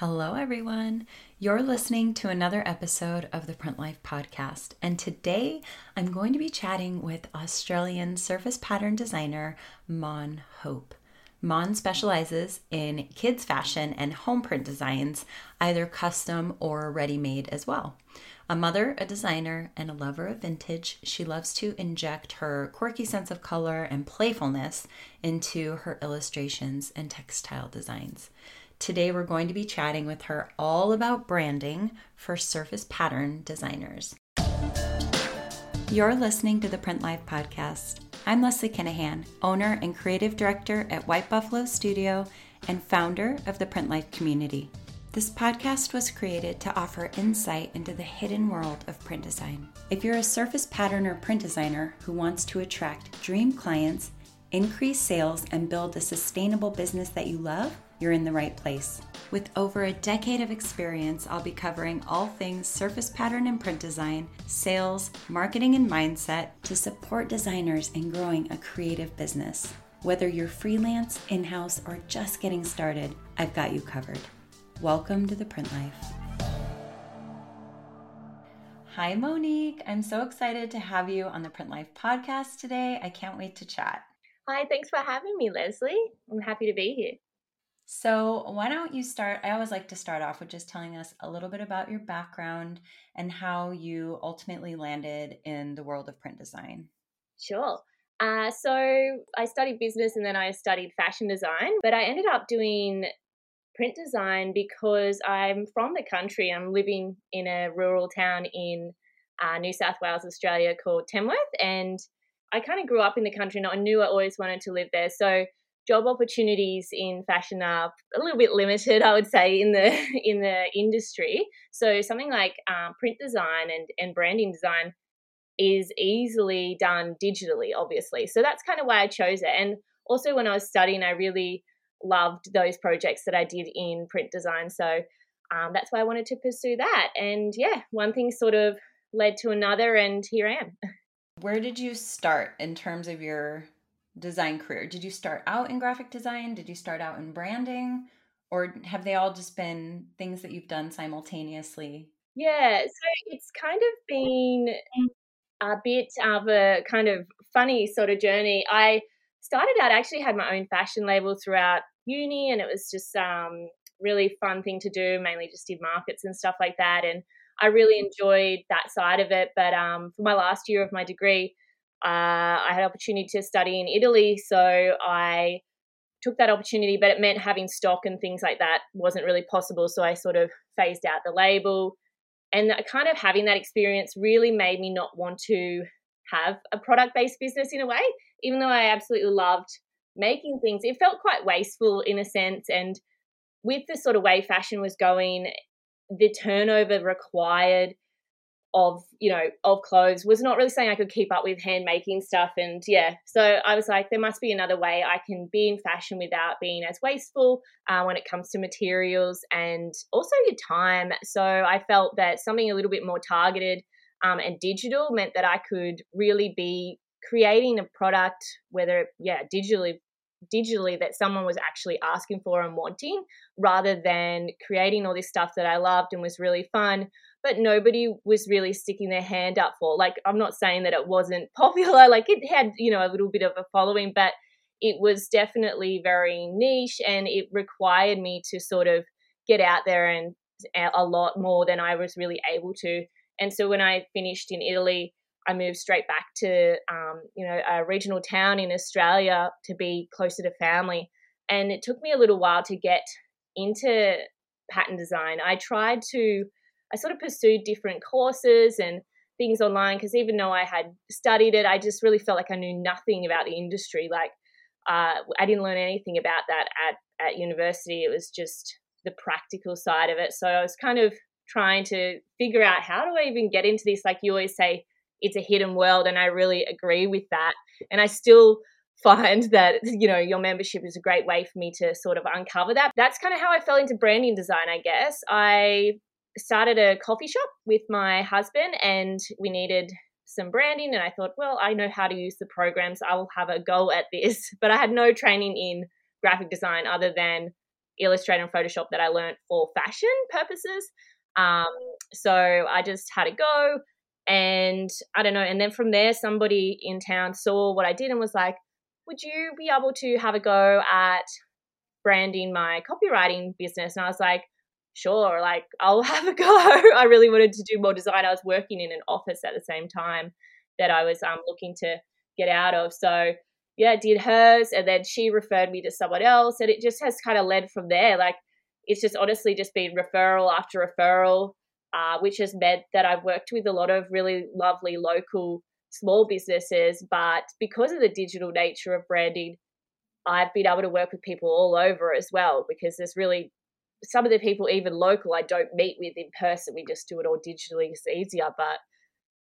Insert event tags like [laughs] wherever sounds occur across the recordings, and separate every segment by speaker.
Speaker 1: Hello, everyone. You're listening to another episode of the Print Life podcast. And today I'm going to be chatting with Australian surface pattern designer Mon Hope. Mon specializes in kids' fashion and home print designs, either custom or ready made as well. A mother, a designer, and a lover of vintage, she loves to inject her quirky sense of color and playfulness into her illustrations and textile designs. Today, we're going to be chatting with her all about branding for surface pattern designers. You're listening to the Print Life podcast. I'm Leslie Kinahan, owner and creative director at White Buffalo Studio and founder of the Print Life community. This podcast was created to offer insight into the hidden world of print design. If you're a surface pattern or print designer who wants to attract dream clients, increase sales, and build a sustainable business that you love, you're in the right place. With over a decade of experience, I'll be covering all things surface pattern and print design, sales, marketing, and mindset to support designers in growing a creative business. Whether you're freelance, in house, or just getting started, I've got you covered. Welcome to the Print Life. Hi, Monique. I'm so excited to have you on the Print Life podcast today. I can't wait to chat.
Speaker 2: Hi, thanks for having me, Leslie. I'm happy to be here.
Speaker 1: So, why don't you start? I always like to start off with just telling us a little bit about your background and how you ultimately landed in the world of print design.
Speaker 2: Sure. Uh, so, I studied business and then I studied fashion design, but I ended up doing print design because I'm from the country. I'm living in a rural town in uh, New South Wales, Australia called Tamworth. And I kind of grew up in the country and I knew I always wanted to live there. So, job opportunities in fashion are a little bit limited, I would say, in the [laughs] in the industry. So something like um, print design and and branding design is easily done digitally, obviously. So that's kind of why I chose it. And also, when I was studying, I really loved those projects that I did in print design. So um, that's why I wanted to pursue that. And yeah, one thing sort of led to another, and here I am.
Speaker 1: Where did you start in terms of your design career? Did you start out in graphic design? Did you start out in branding? Or have they all just been things that you've done simultaneously?
Speaker 2: Yeah, so it's kind of been a bit of a kind of funny sort of journey. I started out, I actually had my own fashion label throughout uni, and it was just um, really fun thing to do. Mainly just did markets and stuff like that, and I really enjoyed that side of it. But um, for my last year of my degree, uh, I had opportunity to study in Italy, so I took that opportunity, but it meant having stock and things like that wasn't really possible. So I sort of phased out the label. And kind of having that experience really made me not want to have a product based business in a way, even though I absolutely loved making things. It felt quite wasteful in a sense. And with the sort of way fashion was going, the turnover required of you know of clothes was not really something I could keep up with hand making stuff and yeah. So I was like there must be another way I can be in fashion without being as wasteful uh, when it comes to materials and also your time. So I felt that something a little bit more targeted um, and digital meant that I could really be creating a product whether yeah digitally digitally that someone was actually asking for and wanting rather than creating all this stuff that I loved and was really fun but nobody was really sticking their hand up for. Like, I'm not saying that it wasn't [laughs] popular, like, it had, you know, a little bit of a following, but it was definitely very niche and it required me to sort of get out there and a lot more than I was really able to. And so when I finished in Italy, I moved straight back to, um, you know, a regional town in Australia to be closer to family. And it took me a little while to get into pattern design. I tried to I sort of pursued different courses and things online because even though I had studied it, I just really felt like I knew nothing about the industry. Like uh, I didn't learn anything about that at at university. It was just the practical side of it. So I was kind of trying to figure out how do I even get into this? Like you always say, it's a hidden world, and I really agree with that. And I still find [laughs] that you know your membership is a great way for me to sort of uncover that that's kind of how i fell into branding design i guess i started a coffee shop with my husband and we needed some branding and I thought, well, I know how to use the programs. I will have a go at this. [laughs] But I had no training in graphic design other than Illustrator and Photoshop that I learned for fashion purposes. Um, so I just had to go, and I don't know. And then from there, somebody in town saw what I did and was like, "Would you be able to have a go at branding my copywriting business?" And I was like, "Sure, like I'll [laughs] have a go." I really wanted to do more design. I was working in an office at the same time that I was um, looking to get out of. So yeah, did hers, and then she referred me to someone else, and it just has kind of led from there. Like it's just honestly just been referral after referral, uh, which has meant that I've worked with a lot of really lovely local small businesses. But because of the digital nature of branding, I've been able to work with people all over as well because there's really some of the people even local I don't meet with in person. We just do it all digitally. It's easier, but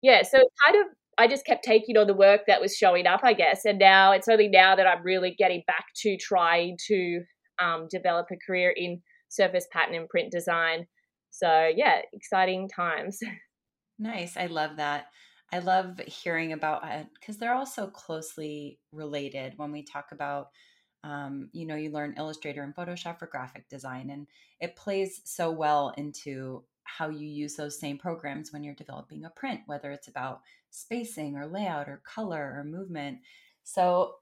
Speaker 2: yeah. So kind of I just kept taking on the work that was showing up, I guess. And now it's only now that I'm really getting back to trying to um, develop a career in surface pattern and print design. So, yeah, exciting times. [laughs]
Speaker 1: Nice. I love that. I love hearing about it because they're all so closely related when we talk about. Um, you know, you learn Illustrator and Photoshop for graphic design, and it plays so well into how you use those same programs when you're developing a print, whether it's about spacing or layout or color or movement. So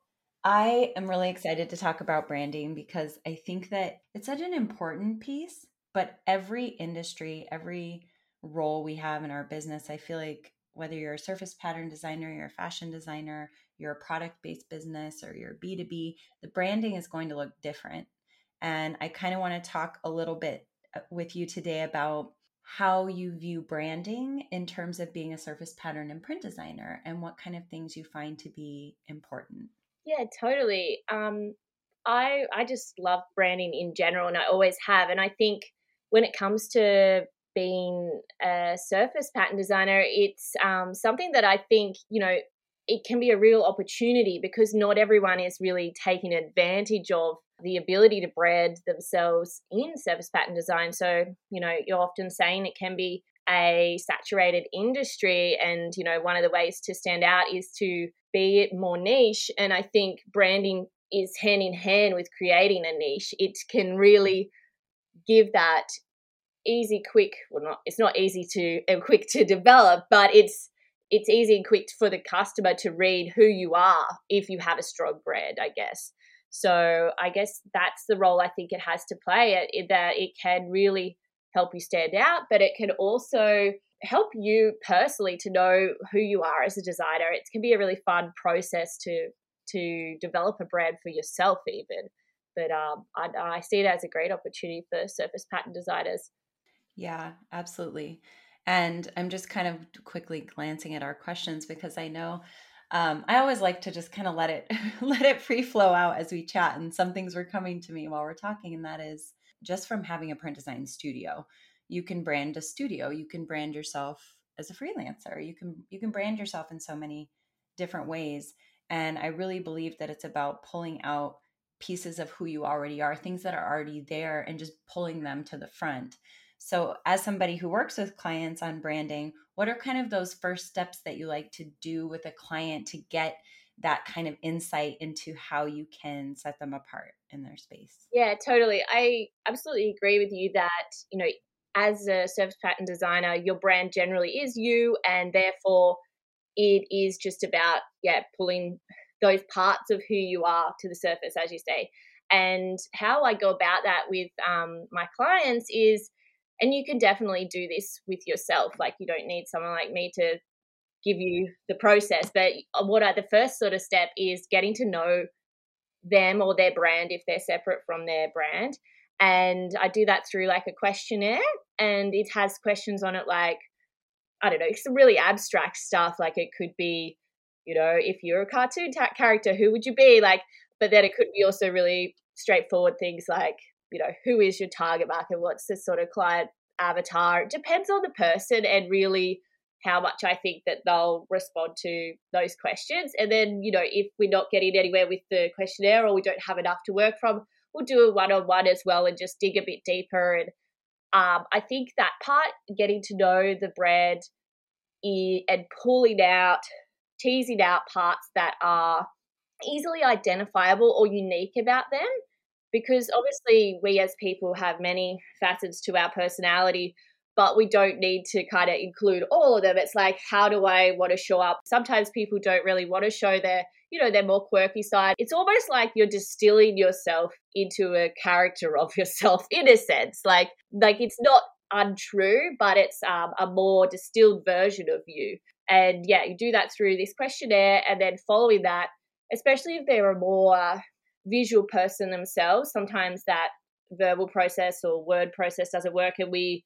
Speaker 1: I am really excited to talk about branding because I think that it's such an important piece, but every industry, every role we have in our business, I feel like whether you're a surface pattern designer, you're a fashion designer, you're a product based business, or you're B2B, the branding is going to look different. And I kind of want to talk a little bit uh, with you today about how you view branding in terms of being a surface pattern and print designer and what kind of things you find to be important.
Speaker 2: Yeah, totally. Um, I I just love branding in general, and I always have. And I think when it comes to being a surface pattern designer, it's um, something that I think you know it can be a real opportunity because not everyone is really taking advantage of the ability to brand themselves in surface pattern design. So, you know, you're often saying it can be a saturated industry and you know one of the ways to stand out is to be more niche and i think branding is hand in hand with creating a niche it can really give that easy quick well not it's not easy to and quick to develop but it's it's easy and quick for the customer to read who you are if you have a strong brand i guess so I guess that's the role I think it has to play, it, that it can really help you stand out, but it can also help you personally to know who you are as a designer. It can be a really fun process to to develop a brand for yourself even. But um, I, I see it as a great opportunity for surface pattern designers.
Speaker 1: Yeah, absolutely. And I'm just kind of quickly glancing at our questions because I know um, I always like to just kind of let it [laughs] let it free flow out as we chat. And some things were coming to me while we're talking, and that is just from having a print design studio, you can brand a studio. You can brand yourself as a freelancer. You can you can brand yourself in so many different ways. And I really believe that it's about pulling out pieces of who you already are, things that are already there, and just pulling them to the front. So, as somebody who works with clients on branding, what are kind of those first steps that you like to do with a client to get that kind of insight into how you can set them apart in their space?
Speaker 2: Yeah, totally. I absolutely agree with you that, you know, as a surface pattern designer, your brand generally is you, and therefore it is just about, yeah, pulling those parts of who you are to the surface, as you say. And how I go about that with um, my clients is and you can definitely do this with yourself like you don't need someone like me to give you the process but uh, what I, the first sort of step is getting to know them or their brand if they're separate from their brand and i do that through like a questionnaire and it has questions on it like i don't know some really abstract stuff like it could be you know if you're a cartoon ta- character who would you be? Like but then it could be also really straightforward things like you know, who is your target market? What's the sort of client avatar? It depends on the person and really how much I think that they'll respond to those questions. And then, you know, if we're not getting anywhere with the questionnaire or we don't have enough to work from, we'll do a one on one as well and just dig a bit deeper. And um, I think that part, getting to know the brand and pulling out, teasing out parts that are easily identifiable or unique about them because obviously we as people have many facets to our personality but we don't need to kind of include all of them. It's like how do i want to show up? Sometimes people don't really want to show their you know their more quirky side. It's almost like you're distilling yourself into a character of [laughs] yourself in a sense. Like like it's not untrue but it's um, a more distilled version of you. And yeah you do that through this questionnaire and then following that especially if there are more visual person themselves, sometimes that verbal process or word process doesn't work and we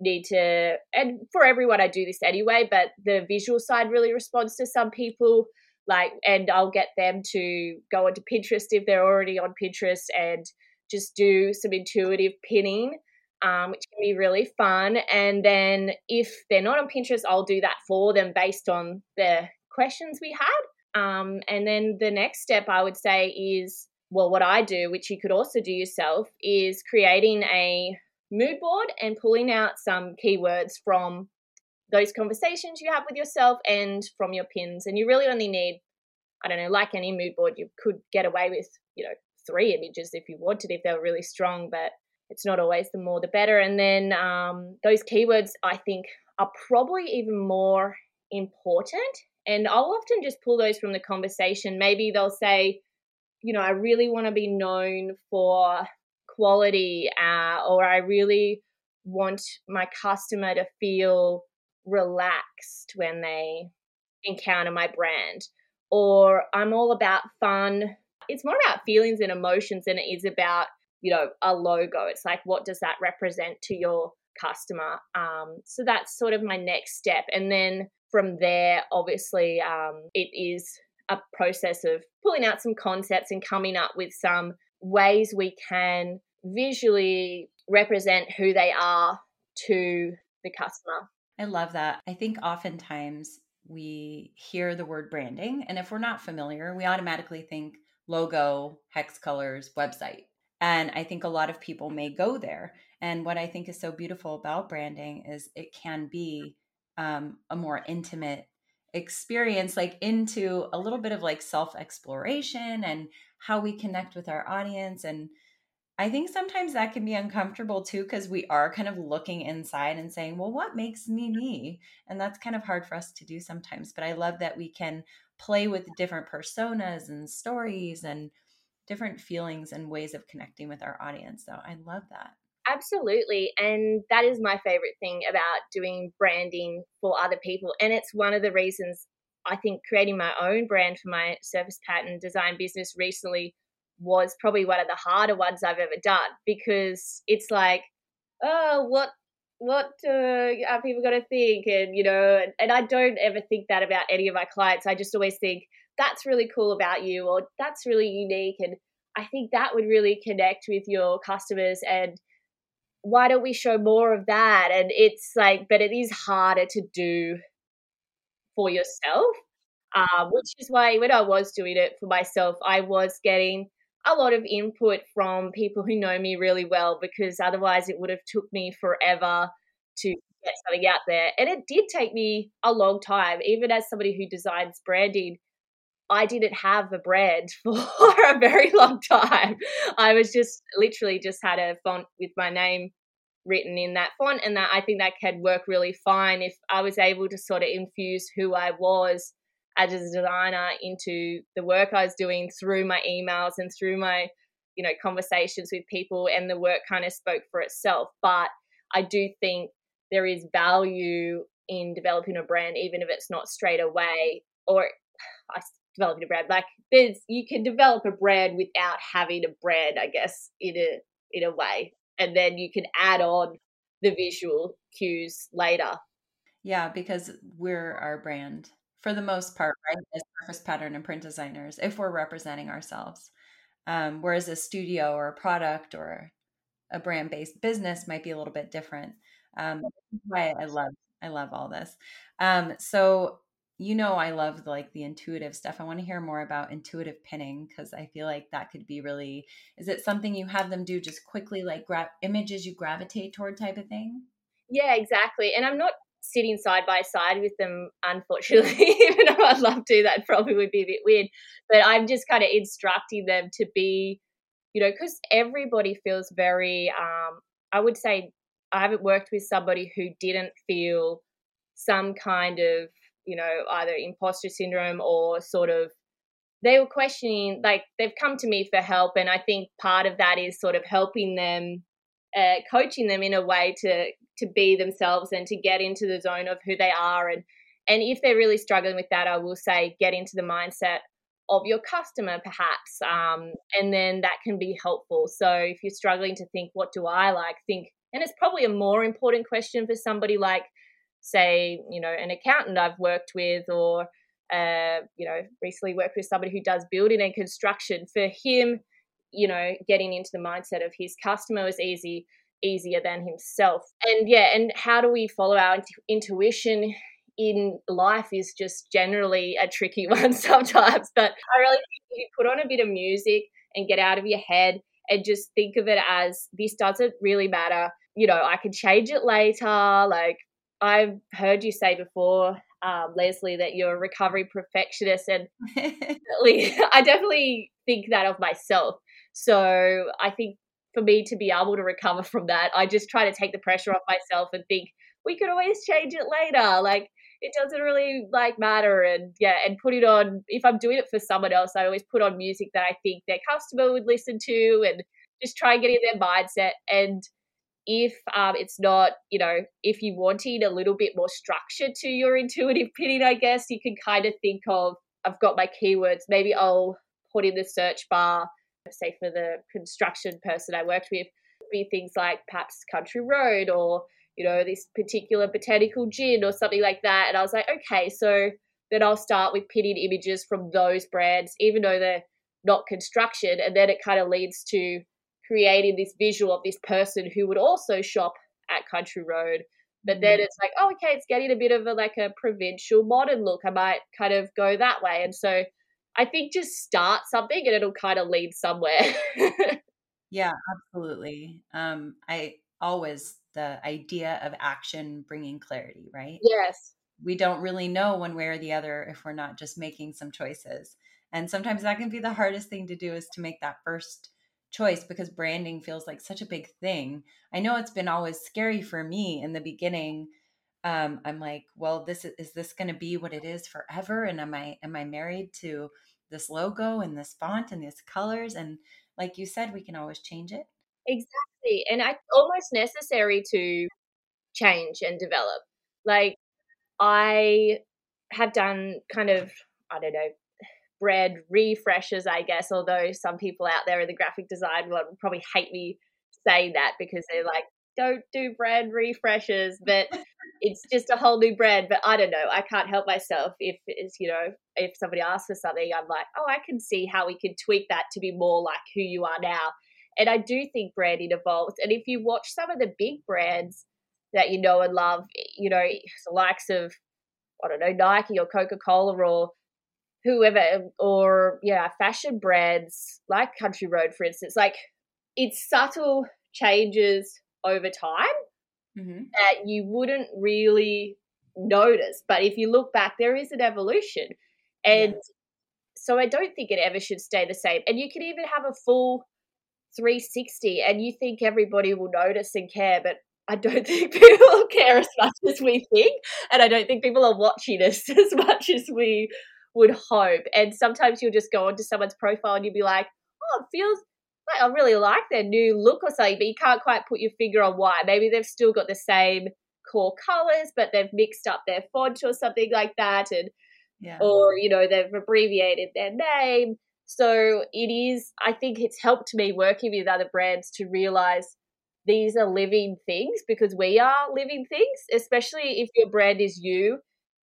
Speaker 2: need to and for everyone I do this anyway, but the visual side really responds to some people like and I'll get them to go onto Pinterest if they're already on Pinterest and just do some intuitive pinning um, which can be really fun. And then if they're not on Pinterest, I'll do that for them based on the questions we had. Um, and then the next step I would say is well, what I do, which you could also do yourself, is creating a mood board and pulling out some keywords from those conversations you have with yourself and from your pins. And you really only need, I don't know, like any mood board, you could get away with, you know, three images if you wanted, if they were really strong, but it's not always the more the better. And then um, those keywords, I think, are probably even more important. And I'll often just pull those from the conversation. Maybe they'll say, you know, I really want to be known for quality, uh, or I really want my customer to feel relaxed when they encounter my brand, or I'm all about fun. It's more about feelings and emotions than it is about, you know, a logo. It's like, what does that represent to your customer? Um, so that's sort of my next step. And then from there, obviously, um, it is a process of pulling out some concepts and coming up with some ways we can visually represent who they are to the customer.
Speaker 1: I love that. I think oftentimes we hear the word branding, and if we're not familiar, we automatically think logo, hex colors, website. And I think a lot of people may go there. And what I think is so beautiful about branding is it can be um, a more intimate experience like into a little bit of like self exploration and how we connect with our audience and I think sometimes that can be uncomfortable too because we are kind of looking inside and saying, well, what makes me me? And that's kind of hard for us to do sometimes. But I love that we can play with different personas and stories and different feelings and ways of connecting with our audience. So I love that.
Speaker 2: Absolutely. And that is my favorite thing about doing branding for other people. And it's one of the reasons I think creating my own brand for my surface pattern design business recently was probably one of the harder ones I've ever done because it's like, oh, what what uh, are people going to think? And you know, and, and I don't ever think that about any of my clients. I just always think that's really cool about you, or that's really unique, and I think that would really connect with your customers and why don't we show more of that? And it's like, but it is harder to do for yourself, um, which is why when I was doing it for myself, I was getting a lot of input from people who know me really well because otherwise it would have took me forever to get something out there. And it did take me a long time, even as somebody who designs branding. I didn't have a brand [laughs] for a very long time. I was just literally just had a font with my name written in that font, and that I think that could work really fine if I was able to sort of infuse who I was as a designer into the work I was doing through my emails and through my you know conversations with people and the work kind of spoke for itself but i do think there is value in developing a brand even if it's not straight away or [sighs] I developing a brand. Like there's you can develop a brand without having a brand, I guess, in a in a way. And then you can add on the visual cues later.
Speaker 1: Yeah, because we're our brand for the most part, right? As surface pattern and print designers, if we're representing ourselves. Um, whereas a studio or a product or a brand based business might be a little bit different. Um, why I love I love all this. Um, so you know I love like the intuitive stuff. I want to hear more about intuitive pinning because I feel like that could be really is it something you have them do just quickly like grab images you gravitate toward type of thing?
Speaker 2: Yeah, exactly. And I'm not sitting side by side with them unfortunately [laughs] even though I'd love to that probably would be a bit weird but I'm just kind of instructing them to be you know, because everybody feels very, um, I would say, I haven't worked with somebody who didn't feel some kind of, you know, either imposter syndrome or sort of they were questioning like they've come to me for help and i think part of that is sort of helping them uh, coaching them in a way to to be themselves and to get into the zone of who they are and and if they're really struggling with that i will say get into the mindset of your customer perhaps um, and then that can be helpful. So if you're struggling to think what do i like? think and it's probably a more important question for somebody like say you know an accountant i've worked with or uh, you know, recently worked with somebody who does building and construction. For him, you know, getting into the mindset of his customer was easy, easier than himself. And yeah, and how do we follow our intuition in life is just generally a tricky [laughs] one sometimes. But I really think if you put on a bit of music and get out of your head and just think of it as this doesn't really matter. You know, I can change it later. Like I've heard you say before, um, Leslie, that you're a recovery perfectionist, and [laughs] definitely, [laughs] I definitely think that of myself. So I think for me to be able to recover from that, I just try to take the pressure off myself and think we could always change it later. Like it doesn't really like matter, and yeah, and put it on. If I'm doing it for someone else, I always put on music that I think their customer would listen to, and just try and get in their mindset and if um, it's not, you know, if you wanting a little bit more structure to your [laughs] intuitive pinning, I guess you can kind of think of, I've got my keywords. Maybe I'll put in the search bar, say for the construction person I worked with, be things like perhaps Country Road or, you know, this particular botanical gin or something like that. And I was like, okay, so then I'll start with pinning images from those brands, even though they're not construction. And then it kind of leads to creating this visual of this person who would also shop at Country Road. But then mm. it's like, oh, okay, it's getting a bit of a like a provincial modern look. I might kind of go that way. And so I think just start something and it'll kind of lead somewhere. [laughs]
Speaker 1: yeah, absolutely. Um, I always the idea of action bringing clarity, right?
Speaker 2: Yes.
Speaker 1: We don't really know one way or the other if we're not just making some choices. And sometimes that can be the hardest thing to do is to make that first choice because branding feels like such a big thing. I know it's been always scary for me in the beginning. Um, I'm like, well, this is, is this going to be what it is forever? And am I am I married to this logo and this font and these colors? And like you said, we can always change it.
Speaker 2: Exactly, and it's almost necessary to change and develop. Like I have done kind of I don't know brand refreshes, I guess, although some people out there in the graphic design world would probably hate me saying that because they're like, don't do brand refreshes, but [laughs] it's just a whole new brand. But I don't know. I can't help myself if it's, you know, if somebody asks for something, I'm like, oh, I can see how we can tweak that to be more like who you are now. And I do think branding evolves. And if you watch some of the big brands that you know and love, you know, the likes of, I don't know, Nike or Coca Cola or whoever or yeah fashion brands like country road for instance like it's subtle changes over time mm-hmm. that you wouldn't really notice but if you look back there is an evolution and yeah. so i don't think it ever should stay the same and you can even have a full 360 and you think everybody will notice and care but I don't [laughs] think people care as much as we think, and I don't think people are watching us [laughs] as much as we would hope. And sometimes you'll just go onto someone's profile and you'll be like, oh, it feels like I really like their new look or something, but you can't quite put your finger on why. Maybe they've still got the same core colors, but they've mixed up their font or something like that. And, yeah. or, you know, they've abbreviated their name. So it is, I think it's helped me working with other brands to realize these are living things because we are living things, especially if your brand is you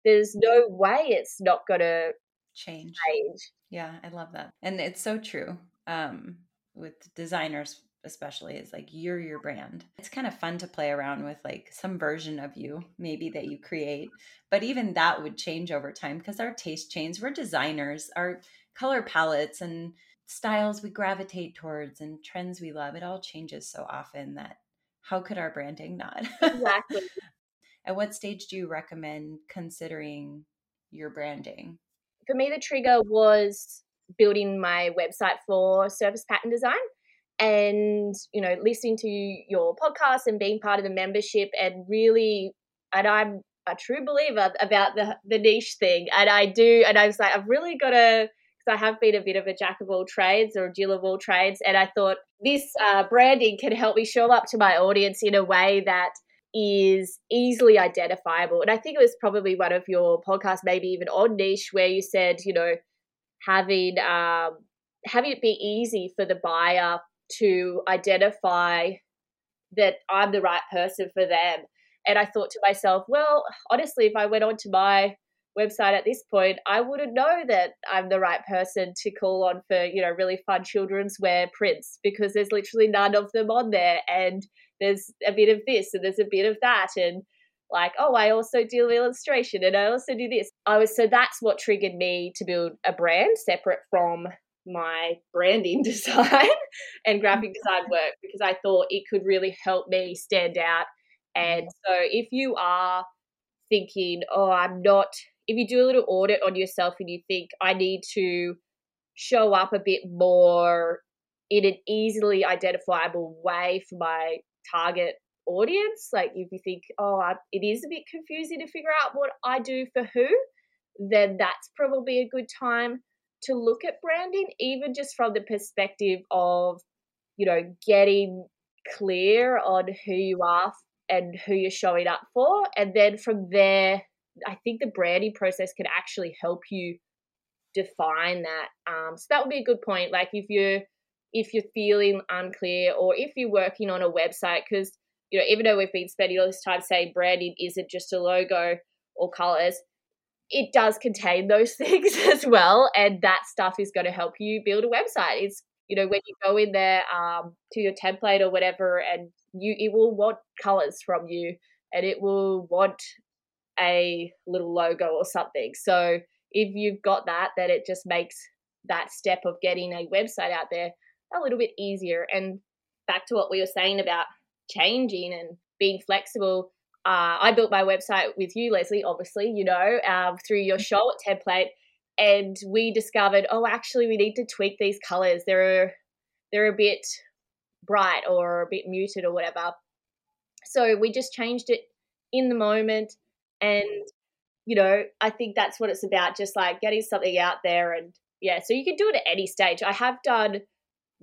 Speaker 2: there's no way it's not going to
Speaker 1: change.
Speaker 2: change.
Speaker 1: Yeah, I love that. And it's so true. Um, with designers especially is like you're your brand. It's kind of fun to play around with like some version of you maybe that you create, but even that would change over time because our taste change. We're designers, our color palettes and styles we gravitate towards and trends we love, it all changes so often that how could our branding not? [laughs]
Speaker 2: Exactly.
Speaker 1: At what stage do you recommend considering your branding?
Speaker 2: For me, the trigger was building my website for surface pattern design. and you know listening to your podcast and being part of the membership and really and i'm a true believer about the the niche thing and i do and i was like i've really got to because i have been a bit of a jack of all trades or a jill of all trades and i thought this uh, branding can help me show up to my audience in a way that is easily identifiable and i think it was probably one of your podcasts maybe even on niche where you said you know having um having it be easy for the buyer to identify that I'm the right person for them. And I thought to myself, well, honestly, if I went onto my website at this point, I wouldn't know that I'm the right person to call on for, you know, really fun children's wear prints because there's literally none of them on there. And there's a bit of this and there's a bit of that. And like, oh, I also do illustration and I also do this. I was so that's what triggered me to build a brand separate from my branding [laughs] design and graphic mm-hmm. design work because I thought it could really help me stand out. And mm-hmm. so if you are thinking, oh, I'm not, if you do a little audit on yourself and you think, I need to show up a bit more in an easily identifiable way for my target audience, like if you think, oh, I, it is a bit confusing to figure out what I do for who, then that's probably a good time to look at branding, even just from the perspective of, you know, getting clear on who you are and who you're showing up for. And then from there, I think the branding process can actually help you define that. Um, so that would be a good point. Like if you're if you're feeling unclear or if you're working on a website, because you know, even though we've been spending all this time saying branding isn't just a logo or colors, it does contain those [laughs] things as well and that stuff is going to help you build a website. It's you know when you go in there um, to your template or whatever and you it will want colors from you and it will want a little logo or something. So if you've got that then it just makes that step of getting a website out there a little bit easier and back to what we were saying about changing and being flexible uh, I built my website with you, Leslie, obviously, you know, um, through your mm-hmm. short template. And we discovered, oh, actually, we need to tweak these colors. They're, they're a bit bright or a bit muted or whatever. So we just changed it in the moment. And, you know, I think that's what it's about, just like getting something out there. And yeah, so you can do it at any stage. I have done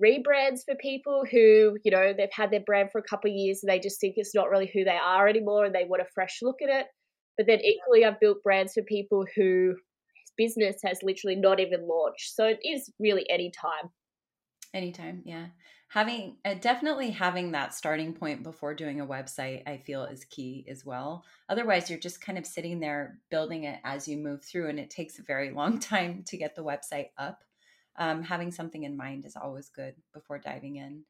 Speaker 2: rebrands for people who, you know, they've had their brand for a couple of years and they just think it's not really who they are anymore and they want a fresh look at it. But then equally, I've built brands for people who business has literally not even launched. So it is really any time.
Speaker 1: Anytime, yeah. Having uh, definitely having that starting point before doing a website, I feel is key as well. Otherwise, you're just kind of sitting there building it as you move through, and it takes a very long [laughs] time to get the website up um, having something in mind is always good before diving in.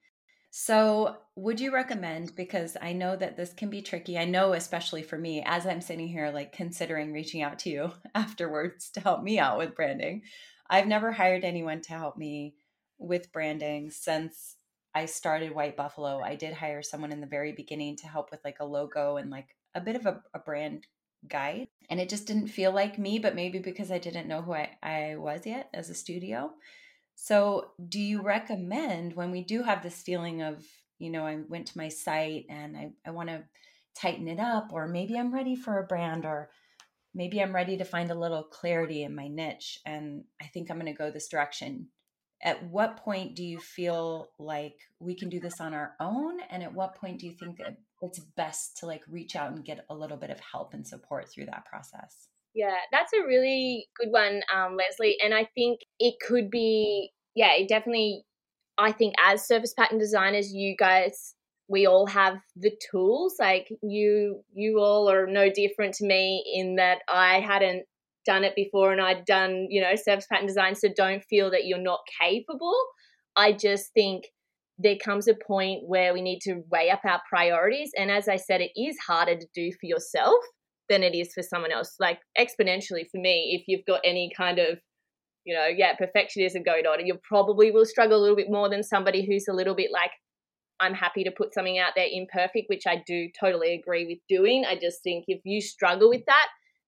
Speaker 1: So, would you recommend? Because I know that this can be tricky. I know, especially for me, as I'm sitting here, like considering reaching out to you [laughs] afterwards to help me out with branding. I've never hired anyone to help me with branding since I started White Buffalo. I did hire someone in the very beginning to help with like a logo and like a bit of a, a brand guide. And it just didn't feel like me, but maybe because I didn't know who I, I was yet as a studio. So, do you recommend when we do have this feeling of, you know, I went to my site and I, I want to tighten it up, or maybe I'm ready for a brand, or maybe I'm ready to find a little clarity in my niche and I think I'm going to go this direction? At what point do you feel like we can do this on our own? And at what point do you think it's best to like reach out and get a little bit of help and support through that process?
Speaker 2: Yeah, that's a really good one, um, Leslie. And I think it could be, yeah, it definitely, I think as surface pattern designers, you guys, we all have the tools. Like you, you all are no different to me in that I hadn't done it before and I'd done, you know, surface pattern design. So don't feel that you're not capable. I just think there comes a point where we need to weigh up our priorities. And as I said, it is harder to do for yourself than it is for someone else. Like exponentially for me, if you've got any kind of, you know, yeah, perfectionism going on, you probably will struggle a little bit more than somebody who's a little bit like, I'm happy to put something out there imperfect, which I do totally agree with doing. I just think if you struggle with that,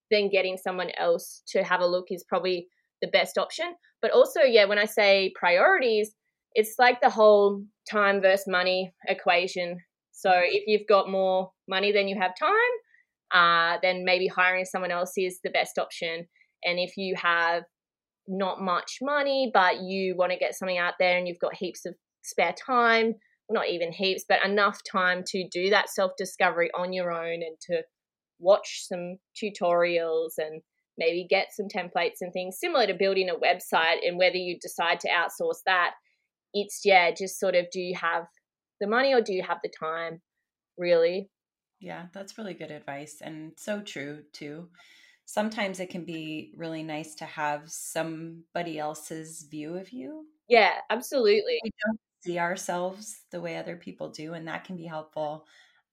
Speaker 2: then getting someone else to have a look is probably the best option. But also, yeah, when I say priorities, it's like the whole time versus money equation. So if you've got more money than you have time, uh, then maybe hiring someone else is the best option. And if you have not much money, but you want to get something out there and you've got heaps of spare time, not even heaps, but enough time to do that self discovery on your own and to watch some tutorials and maybe get some templates and things similar to building a website and whether you decide to outsource that it's yeah just sort of do you have the money or do you have the time really?
Speaker 1: Yeah that's really good advice and so true too. Sometimes it can be really nice to have somebody else's view of you.
Speaker 2: Yeah absolutely.
Speaker 1: We don't see ourselves the way other people do and that can be helpful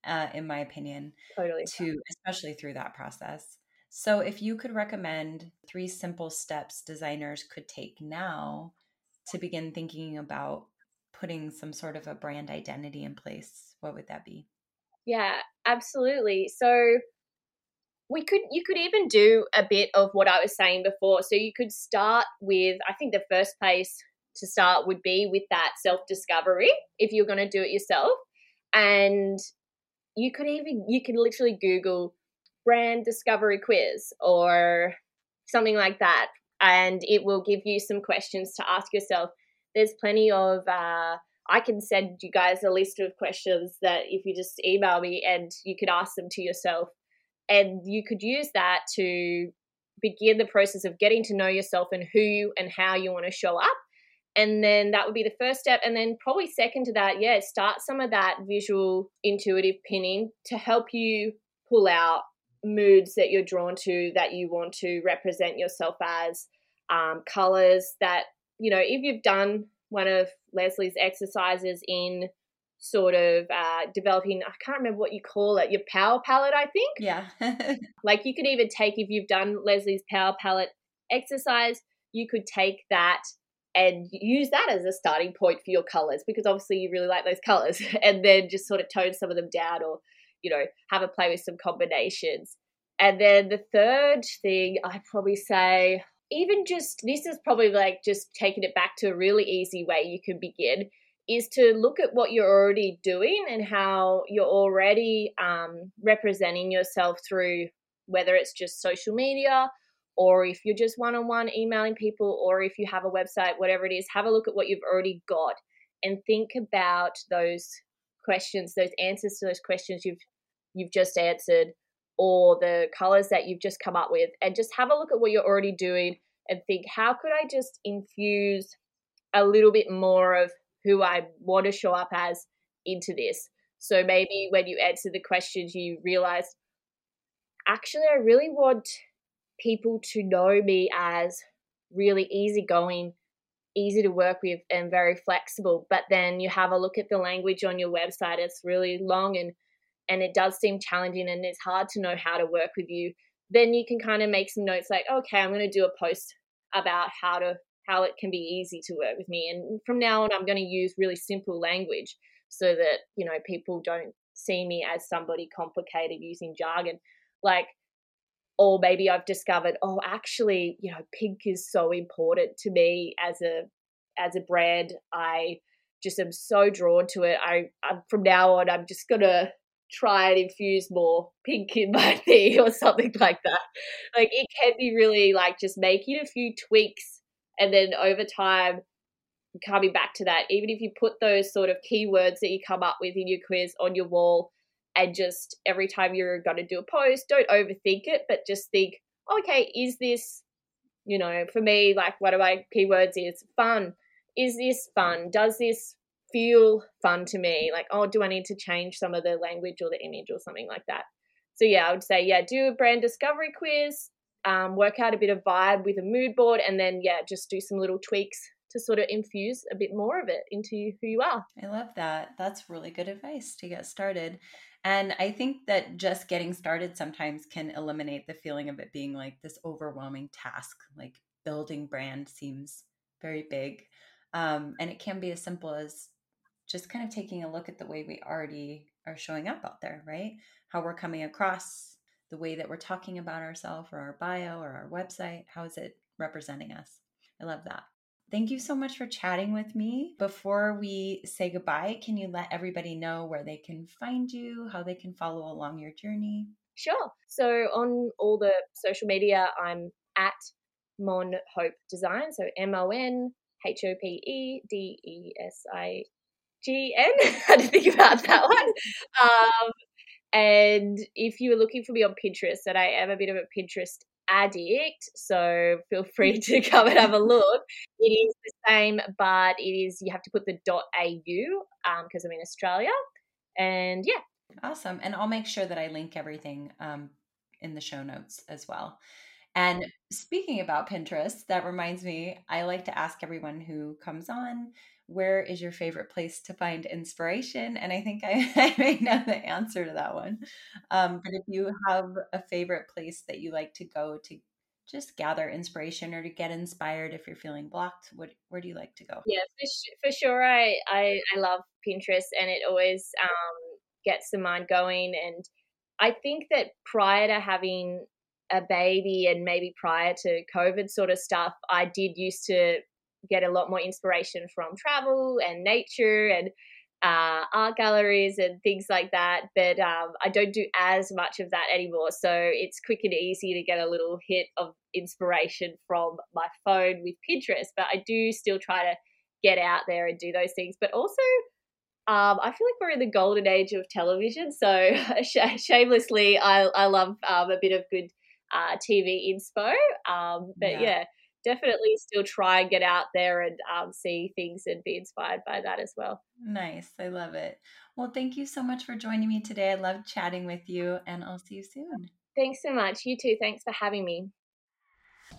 Speaker 1: uh, in my opinion
Speaker 2: totally.
Speaker 1: to especially through that process. So if you could recommend three simple steps designers could take now to begin thinking about putting some sort of a brand identity in place, what would that be?
Speaker 2: Yeah, absolutely. So we could you could even do a bit of what I was saying before. So you could start with I think the first place to start would be with that self-discovery if you're going to do it yourself. And you could even you can literally google brand discovery quiz or something like that and it will give you some questions to ask yourself. There's plenty of, uh, I can send you guys a list of questions that if you just email me and you could ask them to yourself. And you could use that to begin the process of getting to know yourself and who you and how you want to show up. And then that would be the first step. And then, probably second to that, yeah, start some of that visual intuitive pinning to help you pull out moods that you're drawn to that you want to represent yourself as, um, colors that, you know, if you've done one of Leslie's exercises in sort of uh, developing, I can't remember what you call it, your power palette, I think.
Speaker 1: Yeah. [laughs]
Speaker 2: like you could even take, if you've done Leslie's power palette exercise, you could take that and use that as a starting point for your colors because obviously you really like those colors [laughs] and then just sort of tone some of them down or you know, have a play with some combinations. And then the third thing I'd probably say, even just this is probably like just taking it back to a really easy way you can begin is to look at what you're already doing and how you're already um, representing yourself through whether it's just social media or if you're just one on one emailing people or if you have a website, whatever it is, have a look at what you've already got and think about those questions, those answers to those questions you've you've just answered or the colors that you've just come up with and just have a look at what you're already doing and think how could I just infuse a little bit more of who I want to show up as into this. So maybe when you answer the questions you realize actually I really want people to know me as really easygoing, easy to work with and very flexible. But then you have a look at the language on your website, it's really long and and it does seem challenging and it's hard to know how to work with you, then you can kind of make some notes like, okay, I'm going to do a post about how to how it can be easy to work with me and from now on I'm going to use really simple language so that, you know, people don't see me as somebody complicated using jargon. Like or maybe I've discovered, oh, actually, you know, pink is so important to me as a as a brand. I just am so drawn to it. I I'm, from now on, I'm just gonna try and infuse more pink in my [laughs] tea or something like that. Like it can be really like just making a few tweaks and then over time coming back to that. Even if you put those sort of keywords that you come up with in your quiz on your wall and just every time you're going to do a post, don't overthink it, but just think, okay, is this, you know, for me, like one of my keywords is fun. Is this fun? Does this feel fun to me. Like, oh, do I need to change some of the language or the image or something like that? So yeah, I would say yeah, do a brand discovery quiz, um, work out a bit of vibe with a mood board, and then yeah, just do some little tweaks to sort of infuse a bit more of it into who you are.
Speaker 1: I love that. That's really good advice to get started. And I think that just getting started sometimes can eliminate the feeling of it being like this overwhelming task. Like building brand seems very big. Um, and it can be as simple as just kind of taking a look at the way we already are showing up out there, right? How we're coming across, the way that we're talking about ourselves or our bio or our website. How is it representing us? I love that. Thank you so much for chatting with me. Before we say goodbye, can you let everybody know where they can find you, how they can follow along your journey?
Speaker 2: Sure. So on all the social media, I'm at Mon Hope Design. So M O N H O P E D E S I G N. [laughs] I had to think about that [laughs] one. Um, and if you're looking for me on Pinterest, that I am a bit of a Pinterest addict, so feel [laughs] free to come and have a look. It is the same, but it is you have to put the .au because um, I'm in Australia, and yeah.
Speaker 1: Awesome, and I'll make sure that I link everything um, in the show notes as well. And speaking about Pinterest, that reminds me, I like to ask everyone who comes on, where is your favorite place to find inspiration? And I think I, [laughs] I may know the answer to that one. Um, but if you have a favorite place that you like to go to just gather inspiration or to get inspired if you're feeling blocked, what, where do you like to go?
Speaker 2: Yeah, for, for sure. I, I, I love Pinterest and it always um, gets the mind going. And I think that prior to having a baby and maybe prior to COVID sort of stuff, I did used to get a lot more inspiration from travel and nature and uh, art galleries and things like that. But um, I don't do as much of that anymore. So it's quick and easy to get a little hit of inspiration from my phone with Pinterest. But I do still try to get out there and do those things. But also, um, I feel like we're in the golden age of television. So [laughs] sh- shamelessly, I, I love um, a bit of good uh, TV inspo. Um, but yeah. yeah. Definitely still try and get out there and um, see things and be inspired by that as well.
Speaker 1: Nice. I love it. Well, thank you so much for joining me today. I love chatting with you, and I'll see you soon.
Speaker 2: Thanks so much. You too. Thanks for having me.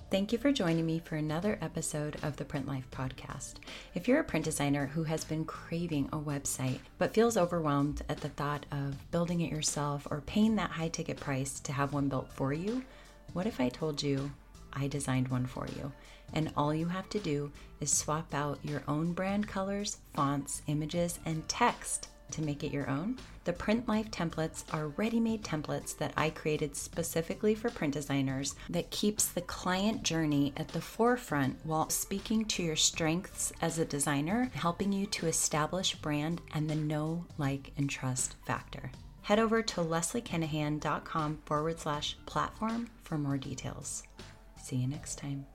Speaker 1: Thank you for joining me for another episode of the Print Life podcast. If you're a print designer who has been craving a website but feels overwhelmed at the thought of building it yourself or paying that high ticket price to have one built for you, what if I told you I designed one for you? And all you have to do is swap out your own brand colors, fonts, images, and text to make it your own. The Print Life templates are ready made templates that I created specifically for print designers that keeps the client journey at the forefront while speaking to your strengths as a designer, helping you to establish brand and the know, like, and trust factor head over to lesliekinahan.com forward slash platform for more details. See you next time.